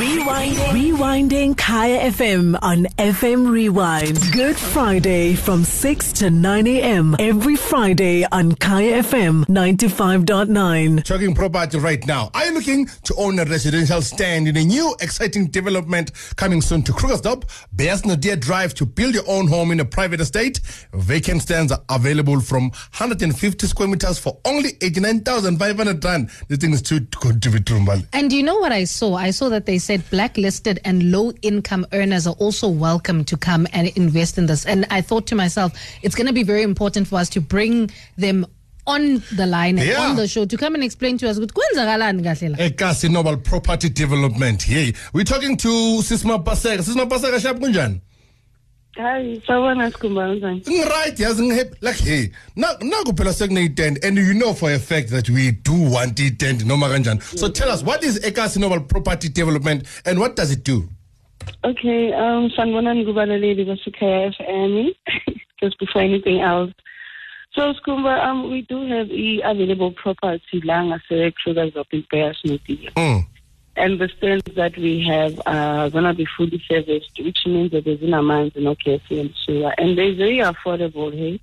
We Rewinding. Rewinding Kaya FM on FM Rewind. Good Friday from 6 to 9 a.m. Every Friday on Kaya FM 95.9. Talking property right now. Are you looking to own a residential stand in a new exciting development coming soon to Krugersdorp? Bears Nadir Drive to build your own home in a private estate. Vacant stands are available from 150 square meters for only 89,500 rand. This thing is too good to be true, man. And you know what I saw? I saw that they said blacklisted and low income earners are also welcome to come and invest in this. And I thought to myself, it's going to be very important for us to bring them on the line and Yeah. on the show to come and explain to us ukuthi kwenzakalani kahle la Ekasi Noble Property Development. Hey, we're talking to Sis Mapaseka. Sis Mapaseka, kunjani? Hayi sawubona sikhumba kanjani right yazi ngihappy like hey naku phela sekuneyitent and you know for a fact that we do want itent noma kanjani. So tell us what is ekasi noble property development and what does it do? Okay um sanibonani kubalaleli basekhaya FM just before anything else. So Skhumba, um we do have the available property la ngase Krugersdorp in Bearsmithia mm. And the stands that we have are going to be fully serviced which means that there's no mines no gas and sewer. And they're very affordable hey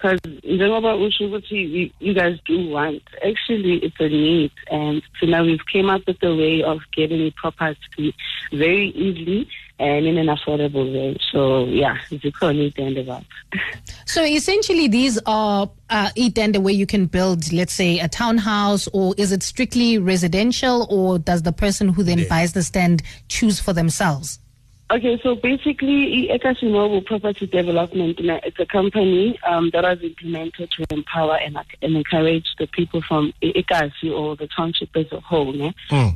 because njengoba usho ukuthi you- you guys do want actually it's a need and so now we've came up with a way of getting a property very easily and in an affordable way. So yeah zikhona iy'tende about So essentially, these are uh, e-tender where you can build, let's say, a townhouse, or is it strictly residential, or does the person who then buys the stand choose for themselves? Okay, so basically, Ekasi Noble Property Development, it's a company um, that was implemented to empower and, and encourage the people from Ekasi or the township as a whole. ne?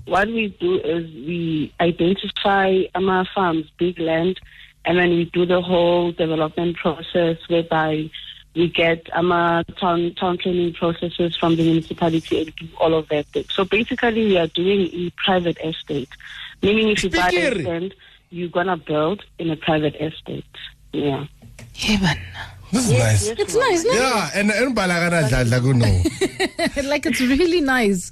What we do is we identify our farms, big land, and then we do the whole development process whereby we get our town town planning processes from the municipality and do all of that. So basically, we are doing a private estate, meaning if you buy a land, you're gonna build in a private estate. Yeah. Heaven. this is nice Yes, It's ma'am. nice, no? yeah and embalakana kuno like it's really nice.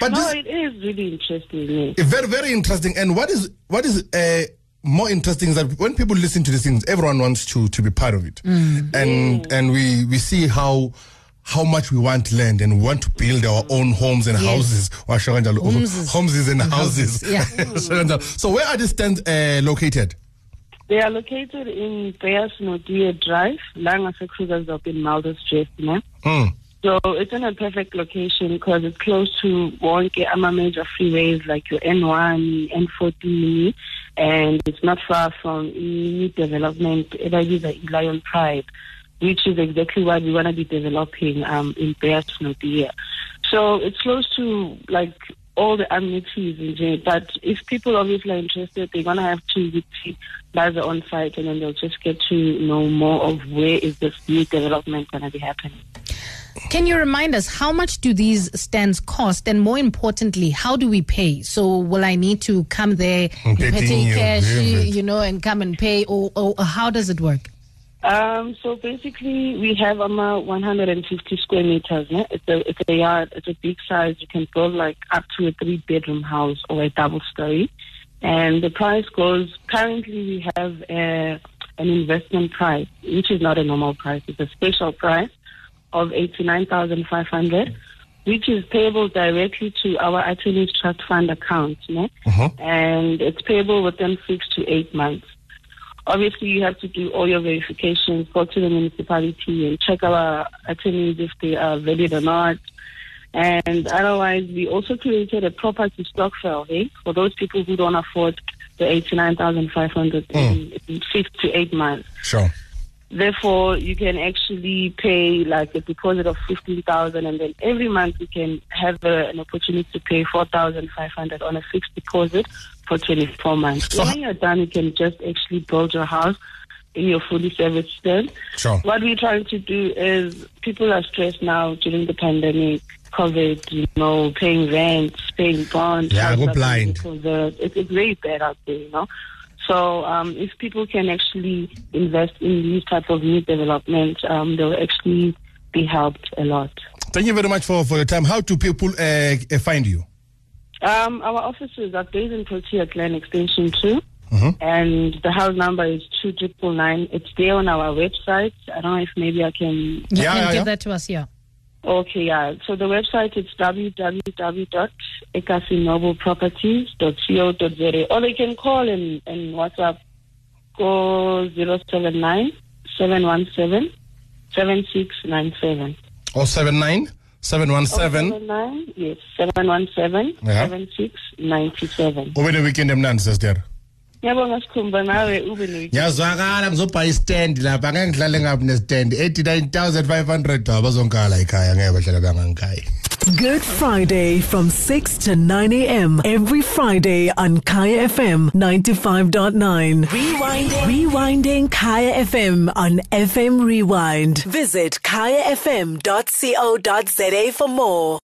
but No, this it is really interesting. Yes. very very interesting and what is what is uh more interesting is that when people listen to these things, everyone wants to to be part of it, and and we we see how how much we want land and want to build our own homes and Yes. houses. Washo kanjalo. Homeses. Homeses and houses. yeah. So where are these stands uh, located? They are located in Bears Nodia Drive, Langase Krugersdorp in Muldersdrift. Ne? Mm. So it's in a perfect location because it's close to Wonke Ama major freeways like your N1, N14, and it's not far from new development, Ebayiza Lion Pride, which is exactly what we want to be developing um, in Bears Nodia. So it's close to like all the amenities in jail. But if people obviously are interested, they're gonna have to visit Baza on site and then they'll just get to know more of where is this new development gonna be happening. Can you remind us how much do these stands cost, and more importantly, how do we pay? So, will I need to come there, pay paying cash, you know, and come and pay, or, or how does it work? Um, so basically, we have about 150 square meters. Ne? It's a it's a yard. It's a big size. You can build like up to a three bedroom house or a double story. And the price goes. Currently, we have a, an investment price, which is not a normal price. It's a special price of 89,500, which is payable directly to our attorney's trust fund account. Ne? And it's payable within six to eight months. Obviously, you have to do all your verifications, go to the municipality and check our attorneys if they are valid or not. And otherwise, we also created a property stock file hey, for those people who don't afford the 89,500 hmm. in, in six to eight months. Sure. Therefore, you can actually pay like a deposit of 15,000 and then every month you can have a, an opportunity to pay 4,500 on a fixed deposit for 24 months. So- when you're done, you can just actually build your house in your fully serviced stand. Sure. What we're trying to do is people are stressed now during the pandemic, COVID, you know, paying rent, paying bonds. Yeah, houses go blind. converted. Uh, it's, it's very bad out there, you know. So um, if people can actually invest in these types of new development, um, they'll actually be helped a lot. Thank you very much for, for your time. How do people uh, uh, find you? Um, our offices are based in Protea Glen Extension 2. And the house number is 2999. It's there on our website. I don't know if maybe I can. You Yeah, can yeah, give yeah. that to us here. Okay, yeah. So the website is www.ekasinobleproperties.co.za. Or they can call and, and WhatsApp go 079 717 7697. 079 717 079, yes, 717 Yeah. 7697. ube ne-weekend emnandi sesitere Ngiyabonga sikhumba nawe ube no ngiyazwakala ngizobhala istand lapha ngeke ngidlale ngabi nestand 89500 abazonkala ekhaya ngeke bahlala bangangikhaya Good Friday from 6 to 9 a.m. every Friday on Kaya FM 95.9. Rewinding. Rewinding Kaya FM on FM Rewind. Visit kayafm.co.za for more.